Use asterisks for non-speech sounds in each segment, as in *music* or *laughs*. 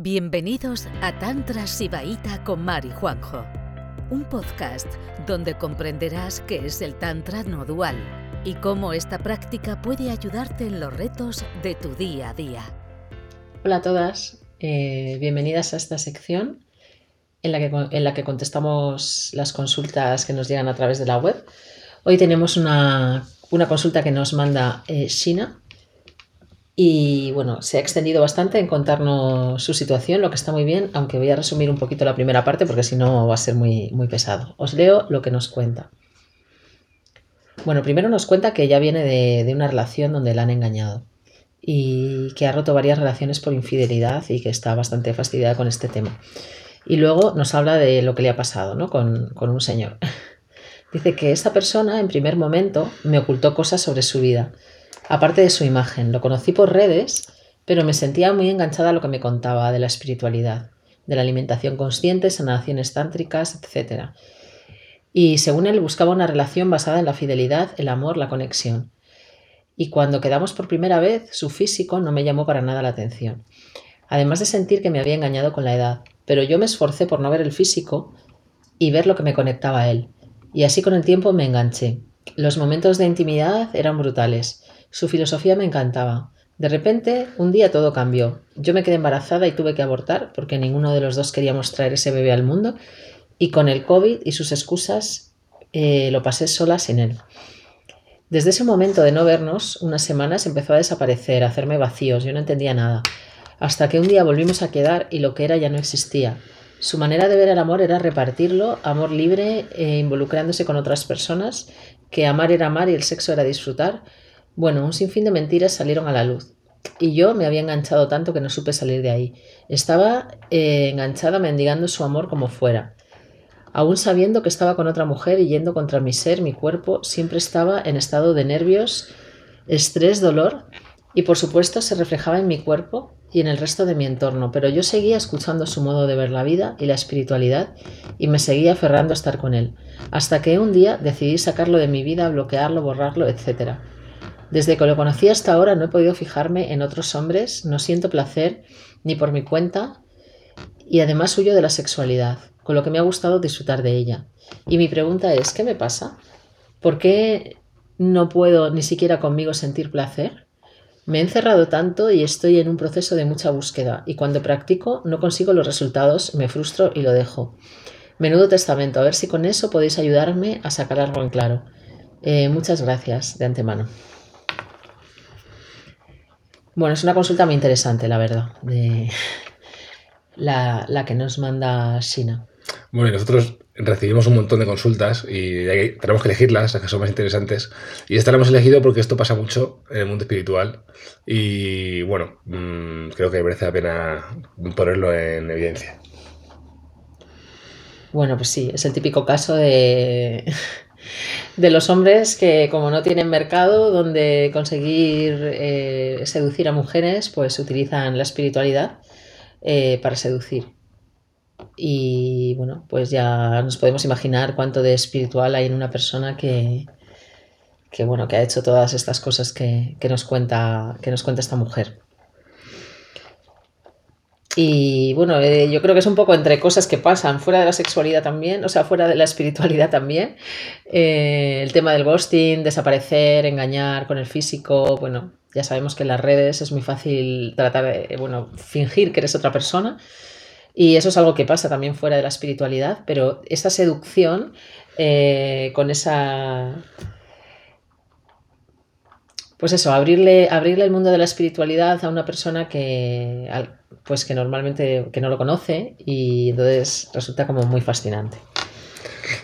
Bienvenidos a Tantra Sibaíta con Mari Juanjo, un podcast donde comprenderás qué es el Tantra no dual y cómo esta práctica puede ayudarte en los retos de tu día a día. Hola a todas, eh, bienvenidas a esta sección en la, que, en la que contestamos las consultas que nos llegan a través de la web. Hoy tenemos una, consulta que nos manda eh, Shina y bueno, se ha extendido bastante en contarnos su situación, lo que está muy bien, aunque voy a resumir un poquito la primera parte porque si no va a ser muy, muy pesado. Os leo lo que nos cuenta. Bueno, primero nos cuenta que ella viene de, de una relación donde la han engañado y que ha roto varias relaciones por infidelidad y que está bastante fastidiada con este tema. Y luego nos habla de lo que le ha pasado ¿no? con, con un señor. *laughs* Dice que esta persona en primer momento me ocultó cosas sobre su vida aparte de su imagen. Lo conocí por redes, pero me sentía muy enganchada a lo que me contaba de la espiritualidad, de la alimentación consciente, sanaciones tántricas, etc. Y según él buscaba una relación basada en la fidelidad, el amor, la conexión. Y cuando quedamos por primera vez, su físico no me llamó para nada la atención. Además de sentir que me había engañado con la edad, pero yo me esforcé por no ver el físico y ver lo que me conectaba a él. Y así con el tiempo me enganché. Los momentos de intimidad eran brutales. Su filosofía me encantaba. De repente, un día todo cambió. Yo me quedé embarazada y tuve que abortar porque ninguno de los dos queríamos traer ese bebé al mundo y con el COVID y sus excusas eh, lo pasé sola sin él. Desde ese momento de no vernos, unas semanas empezó a desaparecer, a hacerme vacíos, yo no entendía nada. Hasta que un día volvimos a quedar y lo que era ya no existía. Su manera de ver el amor era repartirlo, amor libre, eh, involucrándose con otras personas, que amar era amar y el sexo era disfrutar, bueno, un sinfín de mentiras salieron a la luz. Y yo me había enganchado tanto que no supe salir de ahí. Estaba eh, enganchada mendigando su amor como fuera. Aún sabiendo que estaba con otra mujer y yendo contra mi ser, mi cuerpo, siempre estaba en estado de nervios, estrés, dolor y por supuesto se reflejaba en mi cuerpo y en el resto de mi entorno, pero yo seguía escuchando su modo de ver la vida y la espiritualidad y me seguía aferrando a estar con él, hasta que un día decidí sacarlo de mi vida, bloquearlo, borrarlo, etcétera. Desde que lo conocí hasta ahora no he podido fijarme en otros hombres, no siento placer ni por mi cuenta y además huyo de la sexualidad, con lo que me ha gustado disfrutar de ella. Y mi pregunta es, ¿qué me pasa? ¿Por qué no puedo ni siquiera conmigo sentir placer? Me he encerrado tanto y estoy en un proceso de mucha búsqueda y cuando practico no consigo los resultados, me frustro y lo dejo. Menudo testamento, a ver si con eso podéis ayudarme a sacar algo en claro. Eh, muchas gracias de antemano. Bueno, es una consulta muy interesante, la verdad, de la, que nos manda Sina. Bueno, y nosotros recibimos un montón de consultas y tenemos que elegirlas, las que son más interesantes. Y esta la hemos elegido porque esto pasa mucho en el mundo espiritual y bueno, mm, creo que merece la pena ponerlo en evidencia. Bueno, pues sí, es el típico caso de de los hombres que como no tienen mercado donde conseguir eh, seducir a mujeres, pues utilizan la espiritualidad eh, para seducir. Y bueno, pues ya nos podemos imaginar cuánto de espiritual hay en una persona que, que bueno, que ha hecho todas estas cosas que, que nos, cuenta, que nos cuenta esta mujer. Y bueno, eh, yo creo que es un poco entre cosas que pasan fuera de la sexualidad también, o sea, fuera de la espiritualidad también. Eh, el tema del ghosting, desaparecer, engañar con el físico, bueno, ya sabemos que en las redes es muy fácil tratar de, bueno, fingir que eres otra persona. Y eso es algo que pasa también fuera de la espiritualidad, pero esa seducción eh, con esa pues eso, abrirle, abrirle el mundo de la espiritualidad a una persona que, pues que normalmente que no lo conoce y entonces resulta como muy fascinante.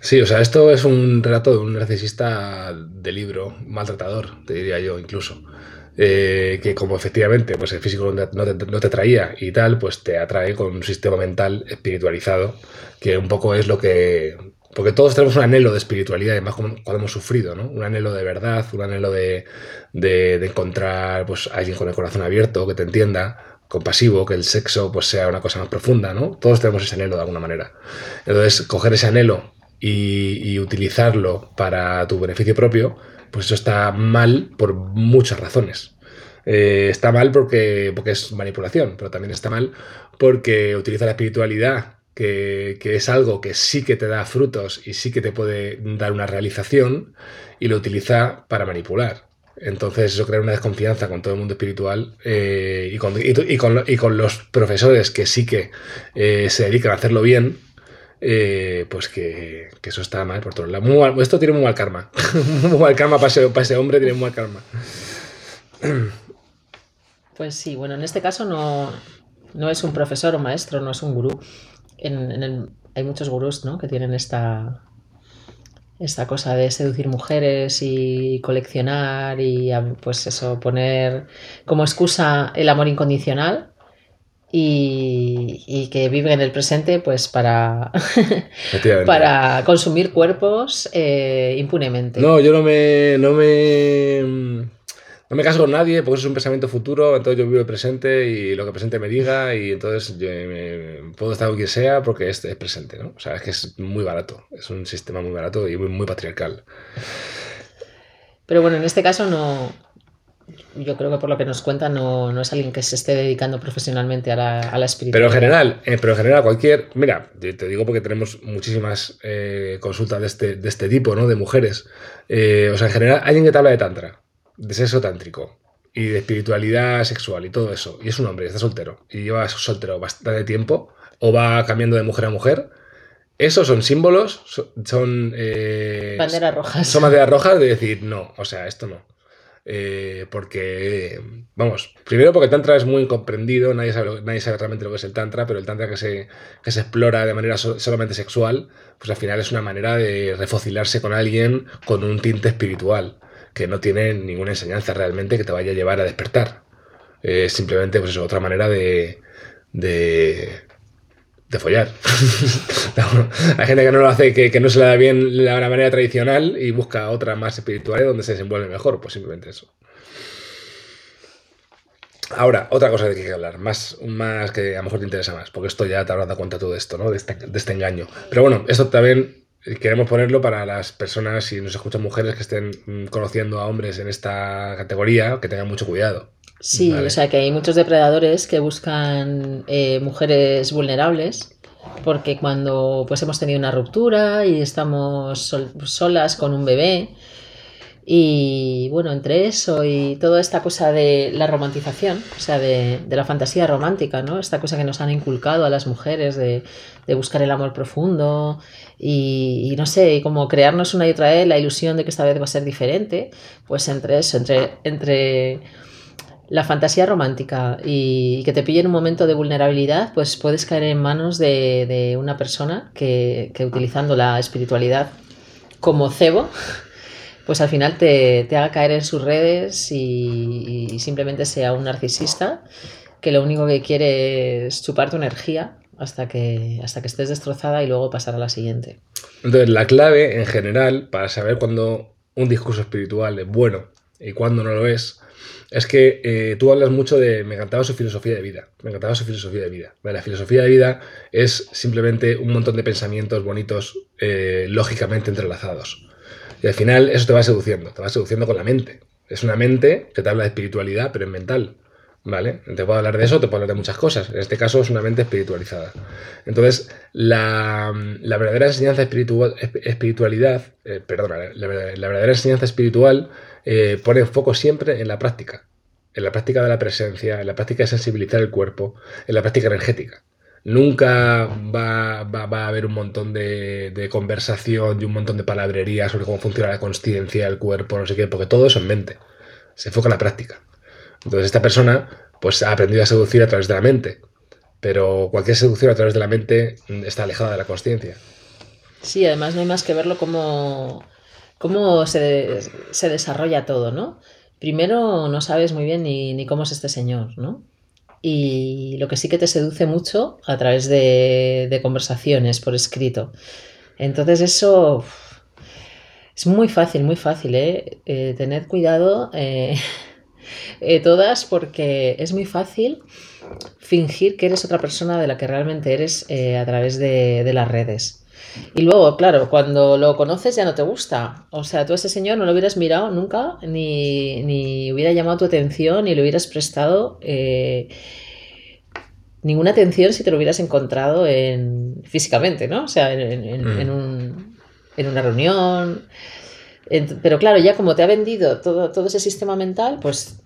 Sí, o sea, esto es un relato de un narcisista de libro, maltratador, te diría yo incluso. Eh, que como efectivamente pues el físico no te, no te, traía y tal, pues te atrae con un sistema mental espiritualizado, que un poco es lo que porque todos tenemos un anhelo de espiritualidad, además cuando hemos sufrido, ¿no? Un anhelo de verdad, un anhelo de, encontrar pues, a alguien con el corazón abierto, que te entienda, compasivo, que el sexo pues, sea una cosa más profunda, ¿no? Todos tenemos ese anhelo de alguna manera. Entonces, coger ese anhelo y, utilizarlo para tu beneficio propio, pues eso está mal por muchas razones. Eh, está mal porque, porque es manipulación, pero también está mal porque utiliza la espiritualidad, que, es algo que sí que te da frutos y sí que te puede dar una realización, y lo utiliza para manipular. Entonces eso crea una desconfianza con todo el mundo espiritual eh, y, con, y, con- y con los profesores que sí que eh, se dedican a hacerlo bien, eh, pues que, eso está mal por todos lados. Esto tiene muy mal karma. *laughs* muy mal karma para ese, para ese hombre, tiene muy mal karma. Pues sí, bueno, en este caso no, no es un profesor o maestro, no es un gurú. En, en el- hay muchos gurús, ¿no? que tienen esta, esta cosa de seducir mujeres y coleccionar y pues eso, poner como excusa el amor incondicional y, y que viven en el presente pues para, *laughs* para consumir cuerpos eh, impunemente. No, yo no me, no me. No me caso con nadie porque eso es un pensamiento futuro, entonces yo vivo el presente y lo que el presente me diga y entonces yo me- puedo estar con quien sea porque es, es presente, ¿no? O sea, es que es muy barato, es un sistema muy barato y muy, muy patriarcal. Pero bueno, en este caso no. Yo creo que por lo que nos cuenta no, no es alguien que se esté dedicando profesionalmente a la, a la Pero en espiritualidad. general, eh, pero en general cualquier, mira, te te digo porque tenemos muchísimas eh, consultas de este, de este tipo, ¿no? De mujeres. Eh, o sea, en general, alguien que te habla de tantra, de sexo tántrico y de espiritualidad sexual y todo eso, y es un hombre, está soltero, y lleva soltero bastante tiempo, o va cambiando de mujer a mujer, esos son símbolos, so- son... eh, Banderas rojas. son banderas rojas de decir, no, o sea, esto no. Eh, porque, vamos, primero porque el Tantra es muy incomprendido, nadie sabe, nadie sabe realmente lo que es el Tantra, pero el Tantra que se, que se explora de manera so- solamente sexual, pues al final es una manera de refocilarse con alguien con un tinte espiritual, que no tiene ninguna enseñanza realmente que te vaya a llevar a despertar. Es simplemente, pues eso, otra manera de. de. de follar. *laughs* Hay gente que no lo hace, que, que no se le da bien la, manera tradicional y busca otra más espiritual donde se desenvuelve mejor, pues simplemente eso. Ahora, otra cosa de que hay que hablar, más, más que a lo mejor te interesa más, porque esto ya te habrás dado cuenta todo esto, ¿no? De este, de este engaño. Pero bueno, esto también queremos ponerlo para las personas, si nos escuchan mujeres que estén mm, conociendo a hombres en esta categoría, que tengan mucho cuidado. Sí, Vale. o sea que hay muchos depredadores que buscan eh, mujeres vulnerables porque cuando pues hemos tenido una ruptura y estamos sol- solas con un bebé y bueno, entre eso y toda esta cosa de la romantización, o sea, de, de la fantasía romántica, ¿no? Esta cosa que nos han inculcado a las mujeres de, de buscar el amor profundo y, y no sé, y como crearnos una y otra vez la ilusión de que esta vez va a ser diferente, pues entre eso, entre, entre la fantasía romántica y que te pille en un momento de vulnerabilidad, pues puedes caer en manos de, de una persona que, que utilizando la espiritualidad como cebo, pues al final te, haga caer en sus redes y, simplemente sea un narcisista que lo único que quiere es chupar tu energía hasta que, hasta que estés destrozada y luego pasar a la siguiente. Entonces, la clave en general para saber cuándo un discurso espiritual es bueno y cuándo no lo es, es que eh, tú hablas mucho de me encantaba su filosofía de vida, me encantaba su filosofía de vida. La filosofía de vida es simplemente un montón de pensamientos bonitos eh, lógicamente entrelazados. Y al final eso te va seduciendo, te va seduciendo con la mente. Es una mente que te habla de espiritualidad, pero es mental. ¿Vale? Te puedo hablar de eso, te puedo hablar de muchas cosas. En este caso es una mente espiritualizada. Entonces, la, la verdadera enseñanza espiritual, esp- espiritualidad, eh, perdona, la verdadera enseñanza espiritual eh, pone foco siempre en la práctica. En la práctica de la presencia, en la práctica de sensibilizar el cuerpo, en la práctica energética. Nunca va, va- va a haber un montón de, conversación y un montón de palabrería sobre cómo funciona la conciencia, el cuerpo, no sé qué, porque todo eso en mente. Se enfoca en la práctica. Entonces esta persona pues ha aprendido a seducir a través de la mente, pero cualquier seducción a través de la mente está alejada de la conciencia. Sí, además no hay más que verlo cómo, cómo se, se desarrolla todo, ¿no? Primero no sabes muy bien ni, ni cómo es este señor, ¿no? Y lo que sí que te seduce mucho a través de, de conversaciones por escrito. Entonces eso es muy fácil, muy fácil, ¿eh? Eh, tened cuidado eh, *laughs* eh, todas porque es muy fácil fingir que eres otra persona de la que realmente eres a través de, de las redes. Y luego, claro, cuando lo conoces ya no te gusta. O sea, tú a ese señor no lo hubieras mirado nunca, ni, ni hubiera llamado tu atención, ni le hubieras prestado eh, ninguna atención si te lo hubieras encontrado en, físicamente, ¿no? O sea, en, en, Mm. un- en una reunión. Pero claro, ya como te ha vendido todo, todo ese sistema mental, pues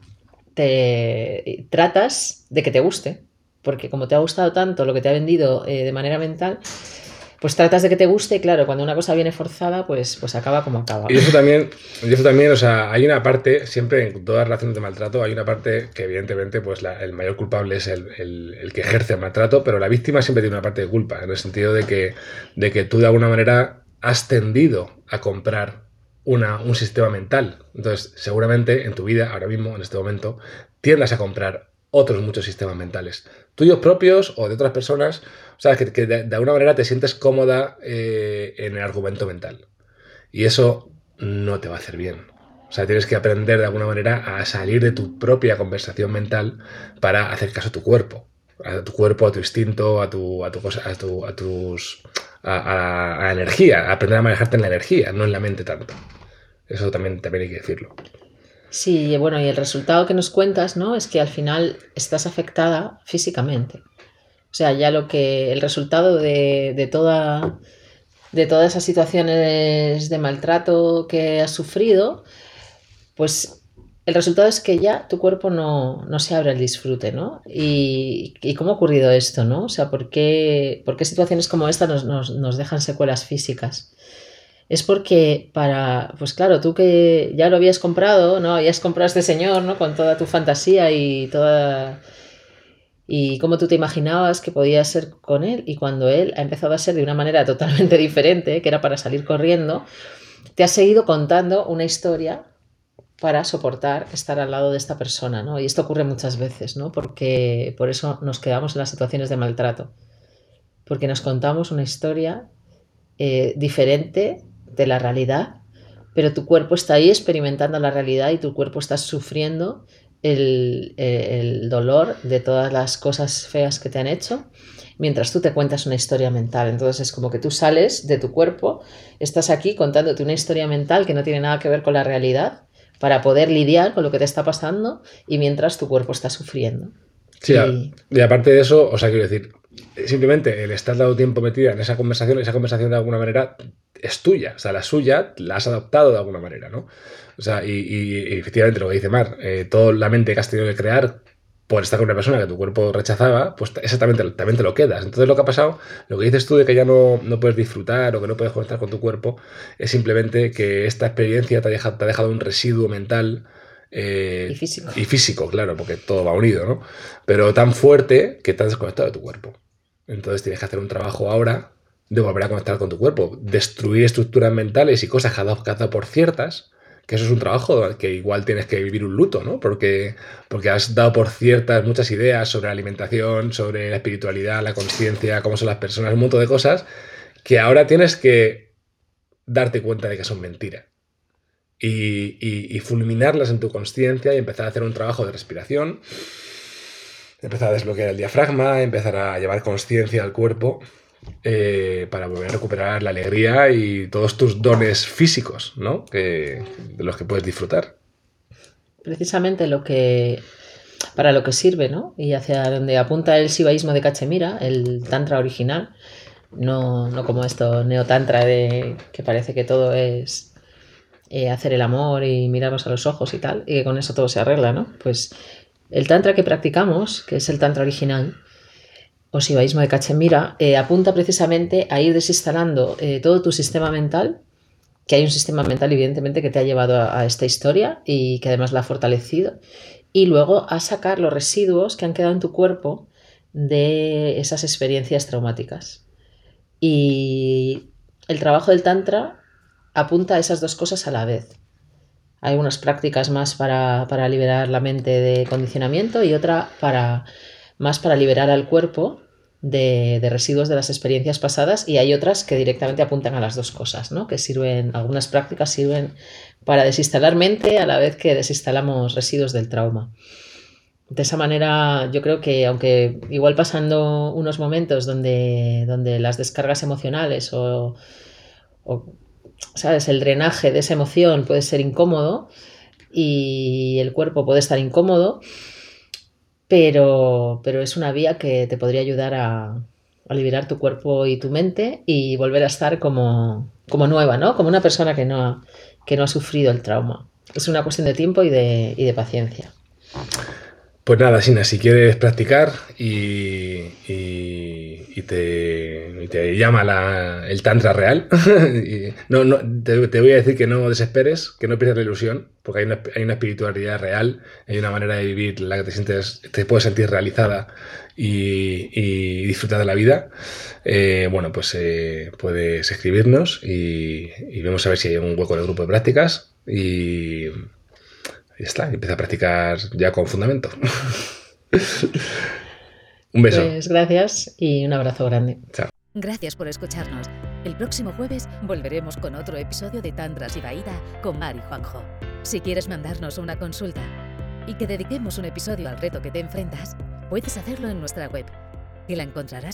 te tratas de que te guste. Porque como te ha gustado tanto lo que te ha vendido eh, de manera mental, pues tratas de que te guste y claro, cuando una cosa viene forzada, pues, pues acaba como acaba. Y eso también, y eso también, o sea, hay una parte, siempre en todas relaciones de maltrato, hay una parte que evidentemente pues el mayor culpable es el, el- el que ejerce el maltrato, pero la víctima siempre tiene una parte de culpa, en el sentido de que, de que tú de alguna manera has tendido a comprar una, un sistema mental. Entonces, seguramente en tu vida, ahora mismo, en este momento, tiendas a comprar otros muchos sistemas mentales, tuyos propios o de otras personas, o sea, que, de, alguna manera te sientes cómoda eh, en el argumento mental. Y eso no te va a hacer bien. O sea, tienes que aprender de alguna manera a salir de tu propia conversación mental para hacer caso a tu cuerpo. A tu cuerpo, a tu instinto, a tu, a tu cosa, a, tu- a tus. A, energía, aprender a manejarte en la energía, no en la mente tanto. Eso también, también hay que decirlo. Sí, bueno, y el resultado que nos cuentas, ¿no? Es que al final estás afectada físicamente. O sea, ya lo que. El resultado de, de toda. De todas esas situaciones de maltrato que has sufrido, pues el resultado es que ya tu cuerpo no, no se abre al disfrute, ¿no? Y, y cómo ha ocurrido esto, ¿no? O sea, ¿por qué, por qué situaciones como esta nos, nos, nos dejan secuelas físicas? Es porque para, pues claro, tú que ya lo habías comprado, ¿no? Habías comprado a este señor, ¿no? Con toda tu fantasía y toda... Y cómo tú te imaginabas que podía ser con él y cuando él ha empezado a ser de una manera *laughs* totalmente diferente, que era para salir corriendo, te has seguido contando una historia para soportar estar al lado de esta persona, ¿no? Y esto ocurre muchas veces, ¿no? Porque por eso nos quedamos en las situaciones de maltrato. Porque nos contamos una historia eh, diferente de la realidad, pero tu cuerpo está ahí experimentando la realidad y tu cuerpo está sufriendo el, el dolor de todas las cosas feas que te han hecho, mientras tú te cuentas una historia mental. Entonces es como que tú sales de tu cuerpo, estás aquí contándote una historia mental que no tiene nada que ver con la realidad para poder lidiar con lo que te está pasando y mientras tu cuerpo está sufriendo. Sí, y aparte de eso, o sea, quiero decir, simplemente el estar dado tiempo metida en esa conversación, esa conversación de alguna manera es tuya, o sea, la suya la has adoptado de alguna manera, ¿no? O sea, y, y- y efectivamente lo que dice Mar, eh, toda la mente que has tenido que crear por estar con una persona que tu cuerpo rechazaba, pues exactamente también te lo quedas. Entonces lo que ha pasado, lo que dices tú de que ya no, no puedes disfrutar o que no puedes conectar con tu cuerpo, es simplemente que esta experiencia te ha dejado, te ha dejado un residuo mental eh, Y físico. y físico, claro, porque todo va unido, ¿no? Pero tan fuerte que te has desconectado de tu cuerpo. Entonces tienes que hacer un trabajo ahora de volver a conectar con tu cuerpo, destruir estructuras mentales y cosas que has dado, por ciertas, que eso es un trabajo que igual tienes que vivir un luto, ¿no? Porque, porque has dado por ciertas muchas ideas sobre la alimentación, sobre la espiritualidad, la conciencia, cómo son las personas, un montón de cosas que ahora tienes que darte cuenta de que son mentiras y- y fulminarlas en tu conciencia y empezar a hacer un trabajo de respiración, empezar a desbloquear el diafragma, empezar a llevar conciencia al cuerpo eh, para volver a recuperar la alegría y todos tus dones físicos, ¿no? Que, de los que puedes disfrutar. precisamente lo que para lo que sirve, ¿no? Y hacia donde apunta el sibaísmo de Cachemira, el tantra original, no, no como esto neotantra de que parece que todo es eh, hacer el amor y mirarnos a los ojos y tal, y que con eso todo se arregla, ¿no? Pues el tantra que practicamos, que es el tantra original, o sibaísmo de Cachemira, eh, apunta precisamente a ir desinstalando eh, todo tu sistema mental que hay un sistema mental, evidentemente, que te ha llevado a esta historia y que además la ha fortalecido. Y luego a sacar los residuos que han quedado en tu cuerpo de esas experiencias traumáticas. Y el trabajo del Tantra apunta a esas dos cosas a la vez. Hay unas prácticas más para, para liberar la mente de condicionamiento y otra para, más para liberar al cuerpo de, residuos de las experiencias pasadas y hay otras que directamente apuntan a las dos cosas, ¿no? Que sirven, algunas prácticas sirven para desinstalar mente a la vez que desinstalamos residuos del trauma. De esa manera, yo creo que aunque igual pasando unos momentos donde, donde las descargas emocionales o, ¿sabes? El drenaje de esa emoción puede ser incómodo y el cuerpo puede estar incómodo, pero, pero es una vía que te podría ayudar a, a liberar tu cuerpo y tu mente y volver a estar como, como nueva, ¿no? Como una persona que no, ha, que no ha sufrido el trauma. Es una cuestión de tiempo y de, y de paciencia. Pues nada, Sina, si quieres practicar y, y, y te, y te llama la- el tantra real, *laughs* no, no, te, te voy a decir que no desesperes, que no pierdas la ilusión, porque hay una, hay una espiritualidad real, hay una manera de vivir la que te sientes, te puedes sentir realizada y, y disfrutar de la vida. Eh, bueno, pues eh, puedes escribirnos y, y vemos a ver si hay un hueco en el grupo de prácticas y y ya está, empieza a practicar ya con fundamento. *laughs* Un beso. Pues gracias y un abrazo grande. Gracias por escucharnos. El próximo jueves volveremos con otro episodio de Tantra Sibaída con Mari Juanjo. Si quieres mandarnos una consulta y que dediquemos un episodio al reto que te enfrentas, puedes hacerlo en nuestra web, que la encontrarás en